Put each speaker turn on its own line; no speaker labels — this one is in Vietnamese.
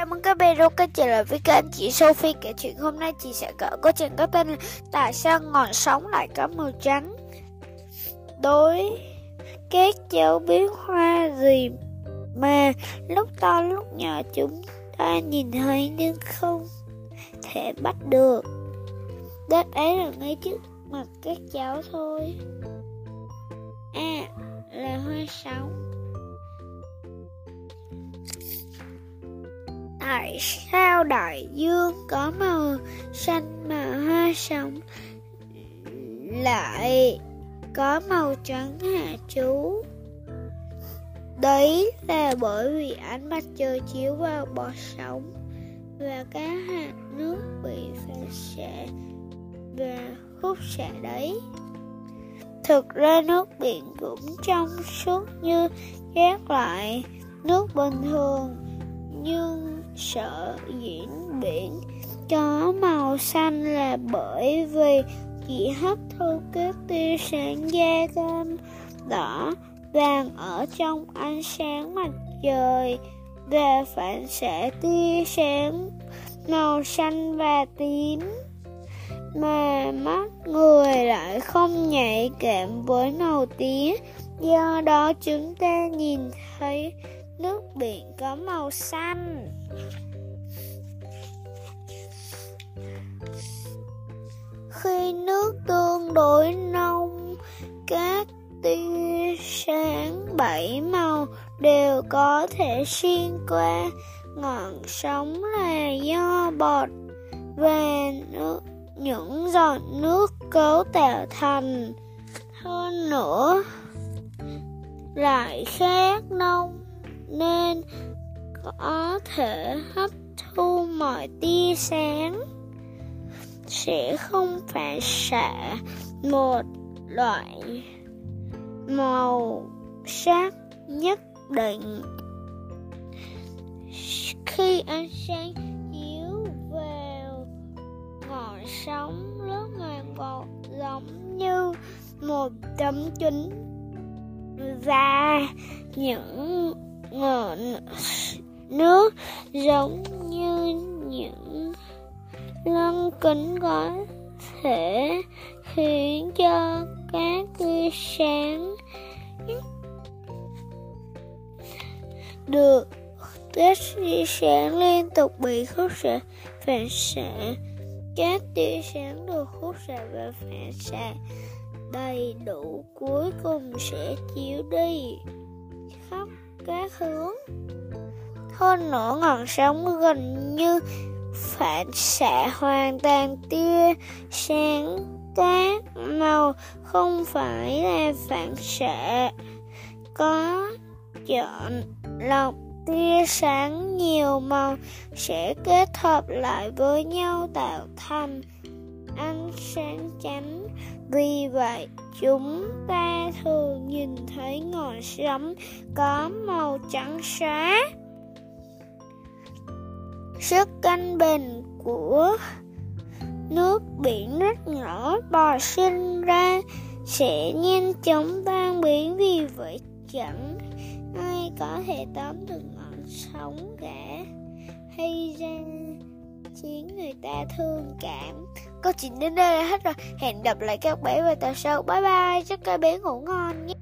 Chào mừng các bé đã quay trở lại với kênh chị Sophie kể chuyện hôm nay chị sẽ kể câu chuyện có tên là Tại sao ngọn sóng lại có màu trắng? Đối các cháu biết hoa gì mà lúc to lúc nhỏ chúng ta nhìn thấy nhưng không thể bắt được? Đáp án là ngay trước mặt các cháu thôi. À là hoa sóng. Tại sao đại dương có màu xanh mà hoa sống lại có màu trắng hả chú? Đấy là bởi vì ánh mặt trời chiếu vào bọt sóng và các hạt nước bị phản xạ và hút xạ đấy. Thực ra nước biển cũng trong suốt như các loại nước bình thường, nhưng sợ diễn biển. Có màu xanh là bởi vì chỉ hấp thu các tia sáng da cam đỏ vàng ở trong ánh sáng mặt trời và phản xạ tia sáng màu xanh và tím. Mà mắt người lại không nhạy cảm với màu tím, do đó chúng ta nhìn thấy nước biển có màu xanh. Khi nước tương đối nông các tia sáng bảy màu đều có thể xuyên qua. Ngọn sóng là do bọt và nước, những giọt nước cấu tạo thành. Hơn nữa lại khác nông nên có thể hấp thu mọi tia sáng. Sẽ không phản xạ một loại màu sắc nhất định. Khi ánh sáng chiếu vào, ngọn sóng lớp màng bọt giống như một tấm kính và những ngọn nước giống như những lăng kính có thể khiến cho các tia sáng được các tia sáng liên tục bị khúc xạ phản xạ. Các tia sáng được khúc xạ và phản xạ đầy đủ cuối cùng sẽ chiếu đi khắp các hướng. Hơn nữa ngọn sóng gần như phản xạ hoàn toàn tia sáng các màu, không phải là phản xạ. Có chọn lọc tia sáng nhiều màu sẽ kết hợp lại với nhau tạo thành ánh sáng chánh vì vậy, chúng ta thường nhìn thấy ngọn sóng có màu trắng xóa. Sức canh bình của nước biển rất nhỏ, bò sinh ra sẽ nhanh chóng tan biến. Vì vậy, chẳng ai có thể tóm được ngọn sóng cả. Hay ra khiến người ta thương cảm. Câu chuyện đến đây là hết rồi. Hẹn gặp lại các bé vào tuần sau. Bye bye. Chúc các bé ngủ ngon nhé.